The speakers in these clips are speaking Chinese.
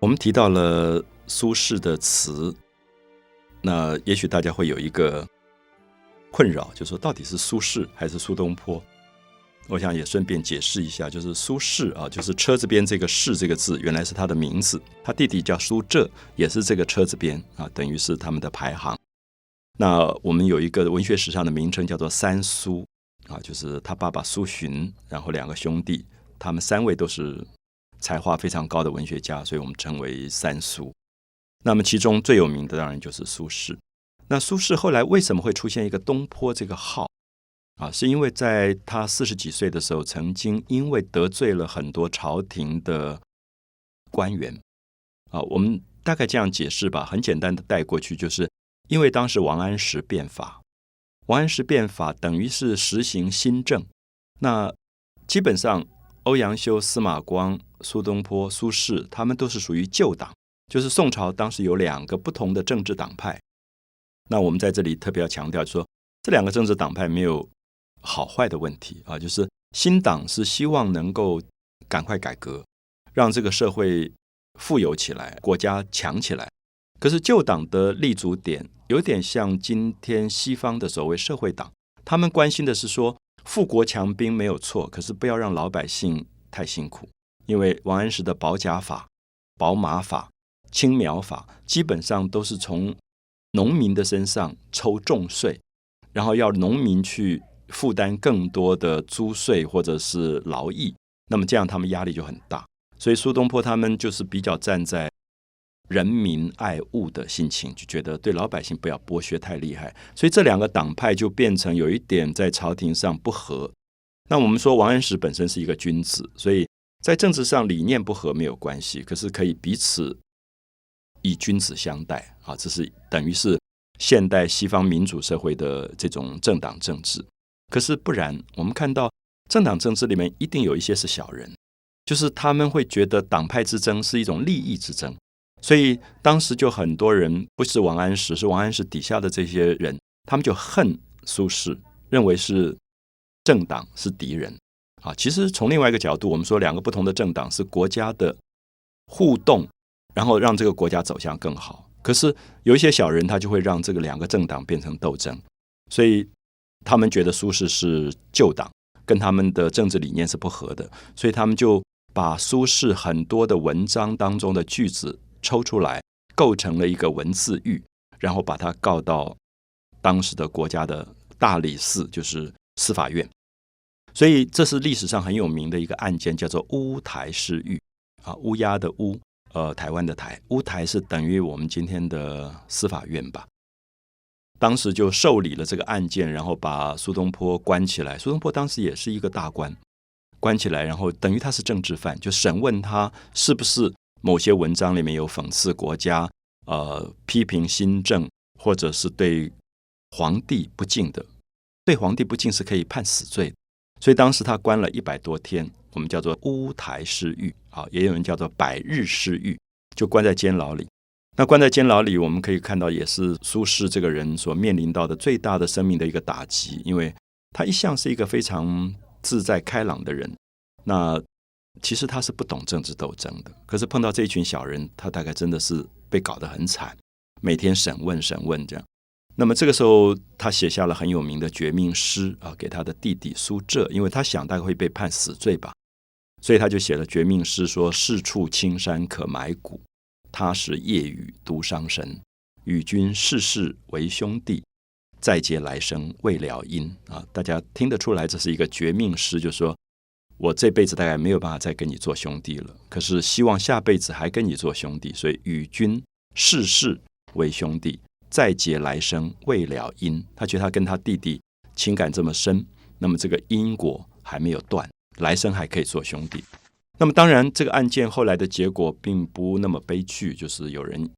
我们提到了苏轼的词，那也许大家会有一个困扰，就是说到底是苏轼还是苏东坡？我想也顺便解释一下，就是苏轼啊，就是车字边这个“轼”这个字，原来是他的名字，他弟弟叫苏辙，也是这个车字边啊，等于是他们的排行。那我们有一个文学史上的名称叫做“三苏”，啊，就是他爸爸苏洵，然后两个兄弟，他们三位都是。才华非常高的文学家，所以我们称为三苏。那么其中最有名的当然就是苏轼。那苏轼后来为什么会出现一个东坡这个号啊？是因为在他四十几岁的时候，曾经因为得罪了很多朝廷的官员啊。我们大概这样解释吧，很简单的带过去，就是因为当时王安石变法，王安石变法等于是实行新政，那基本上。欧阳修、司马光、苏东坡、苏轼，他们都是属于旧党，就是宋朝当时有两个不同的政治党派。那我们在这里特别要强调，说这两个政治党派没有好坏的问题啊，就是新党是希望能够赶快改革，让这个社会富有起来，国家强起来。可是旧党的立足点有点像今天西方的所谓社会党，他们关心的是说。富国强兵没有错，可是不要让老百姓太辛苦。因为王安石的保甲法、保马法、青苗法，基本上都是从农民的身上抽重税，然后要农民去负担更多的租税或者是劳役，那么这样他们压力就很大。所以苏东坡他们就是比较站在。人民爱物的心情，就觉得对老百姓不要剥削太厉害，所以这两个党派就变成有一点在朝廷上不和。那我们说王安石本身是一个君子，所以在政治上理念不合没有关系，可是可以彼此以君子相待啊，这是等于是现代西方民主社会的这种政党政治。可是不然，我们看到政党政治里面一定有一些是小人，就是他们会觉得党派之争是一种利益之争。所以当时就很多人不是王安石，是王安石底下的这些人，他们就恨苏轼，认为是政党是敌人。啊，其实从另外一个角度，我们说两个不同的政党是国家的互动，然后让这个国家走向更好。可是有一些小人，他就会让这个两个政党变成斗争。所以他们觉得苏轼是旧党，跟他们的政治理念是不合的，所以他们就把苏轼很多的文章当中的句子。抽出来构成了一个文字狱，然后把它告到当时的国家的大理寺，就是司法院。所以这是历史上很有名的一个案件，叫做乌台诗狱啊，乌鸦的乌，呃，台湾的台，乌台是等于我们今天的司法院吧。当时就受理了这个案件，然后把苏东坡关起来。苏东坡当时也是一个大官，关起来，然后等于他是政治犯，就审问他是不是。某些文章里面有讽刺国家、呃批评新政，或者是对皇帝不敬的，对皇帝不敬是可以判死罪。所以当时他关了一百多天，我们叫做乌台诗狱啊，也有人叫做百日诗狱，就关在监牢里。那关在监牢里，我们可以看到，也是苏轼这个人所面临到的最大的生命的一个打击，因为他一向是一个非常自在开朗的人。那其实他是不懂政治斗争的，可是碰到这一群小人，他大概真的是被搞得很惨，每天审问审问这样。那么这个时候，他写下了很有名的绝命诗啊，给他的弟弟苏辙，因为他想大概会被判死罪吧，所以他就写了绝命诗，说：“是处青山可埋骨，他时夜雨独伤神。与君世世为兄弟，再结来生未了因。”啊，大家听得出来，这是一个绝命诗，就是说。我这辈子大概没有办法再跟你做兄弟了，可是希望下辈子还跟你做兄弟，所以与君世世为兄弟，再结来生未了因。他觉得他跟他弟弟情感这么深，那么这个因果还没有断，来生还可以做兄弟。那么当然，这个案件后来的结果并不那么悲剧，就是有人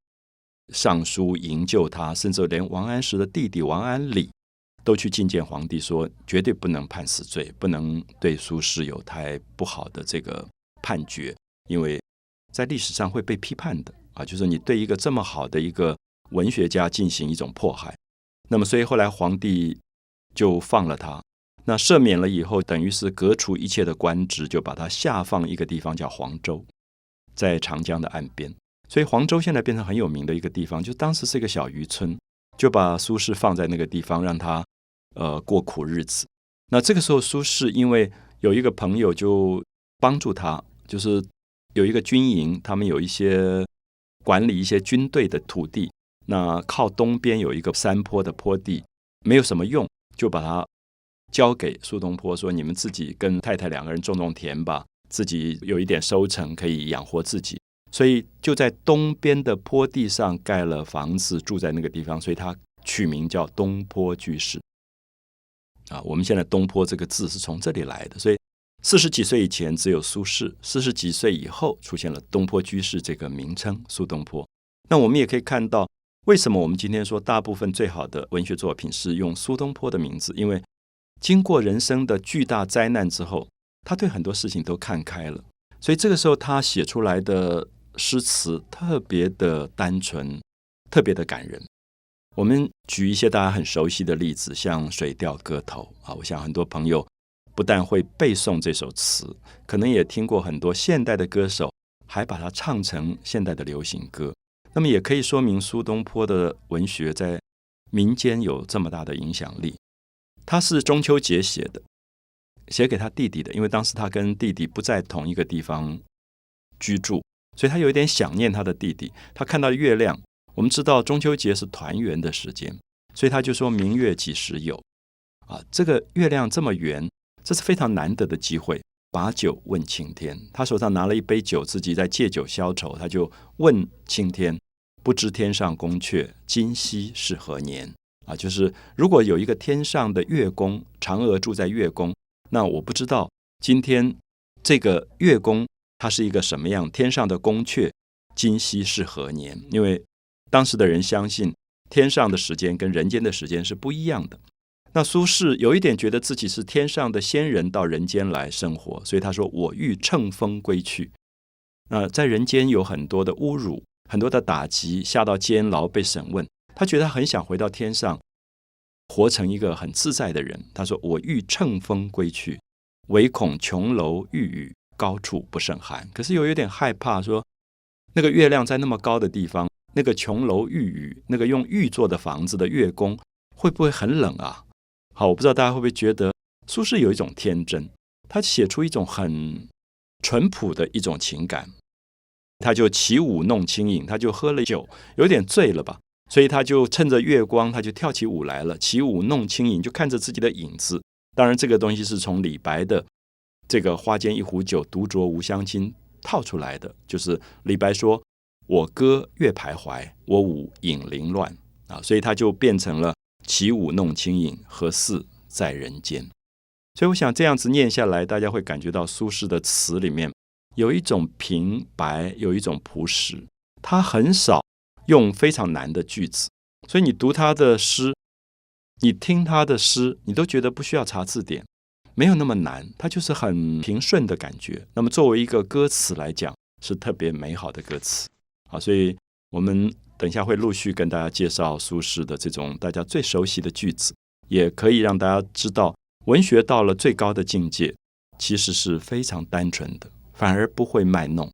上书营救他，甚至连王安石的弟弟王安礼。都去觐见皇帝，说绝对不能判死罪，不能对苏轼有太不好的这个判决，因为在历史上会被批判的啊，就是你对一个这么好的一个文学家进行一种迫害。那么，所以后来皇帝就放了他，那赦免了以后，等于是革除一切的官职，就把他下放一个地方叫黄州，在长江的岸边。所以黄州现在变成很有名的一个地方，就当时是一个小渔村，就把苏轼放在那个地方，让他呃过苦日子。那这个时候，苏轼因为有一个朋友就帮助他，就是有一个军营，他们有一些管理一些军队的土地，那靠东边有一个山坡的坡地，没有什么用，就把它交给苏东坡，说你们自己跟太太两个人种种田吧，自己有一点收成可以养活自己。所以就在东边的坡地上盖了房子，住在那个地方，所以他取名叫东坡居士。啊，我们现在“东坡”这个字是从这里来的。所以四十几岁以前只有苏轼，四十几岁以后出现了东坡居士这个名称，苏东坡。那我们也可以看到，为什么我们今天说大部分最好的文学作品是用苏东坡的名字？因为经过人生的巨大灾难之后，他对很多事情都看开了，所以这个时候他写出来的。诗词特别的单纯，特别的感人。我们举一些大家很熟悉的例子，像《水调歌头》啊，我想很多朋友不但会背诵这首词，可能也听过很多现代的歌手还把它唱成现代的流行歌。那么也可以说明苏东坡的文学在民间有这么大的影响力。他是中秋节写的，写给他弟弟的，因为当时他跟弟弟不在同一个地方居住。所以他有一点想念他的弟弟。他看到月亮，我们知道中秋节是团圆的时间，所以他就说明月几时有？啊，这个月亮这么圆，这是非常难得的机会。把酒问青天，他手上拿了一杯酒，自己在借酒消愁。他就问青天：不知天上宫阙，今夕是何年？啊，就是如果有一个天上的月宫，嫦娥住在月宫，那我不知道今天这个月宫。它是一个什么样？天上的宫阙，今夕是何年？因为当时的人相信天上的时间跟人间的时间是不一样的。那苏轼有一点觉得自己是天上的仙人到人间来生活，所以他说：“我欲乘风归去。”那在人间有很多的侮辱，很多的打击，下到监牢被审问，他觉得很想回到天上，活成一个很自在的人。他说：“我欲乘风归去，唯恐琼楼玉宇。”高处不胜寒，可是又有点害怕，说那个月亮在那么高的地方，那个琼楼玉宇，那个用玉做的房子的月宫，会不会很冷啊？好，我不知道大家会不会觉得苏轼有一种天真，他写出一种很淳朴的一种情感，他就起舞弄清影，他就喝了酒，有点醉了吧，所以他就趁着月光，他就跳起舞来了，起舞弄清影，就看着自己的影子。当然，这个东西是从李白的。这个花间一壶酒，独酌无相亲套出来的，就是李白说：“我歌月徘徊，我舞影零乱。”啊，所以他就变成了起舞弄清影，何似在人间？所以我想这样子念下来，大家会感觉到苏轼的词里面有一种平白，有一种朴实。他很少用非常难的句子，所以你读他的诗，你听他的诗，你都觉得不需要查字典。没有那么难，它就是很平顺的感觉。那么作为一个歌词来讲，是特别美好的歌词。好，所以我们等一下会陆续跟大家介绍苏轼的这种大家最熟悉的句子，也可以让大家知道，文学到了最高的境界，其实是非常单纯的，反而不会卖弄。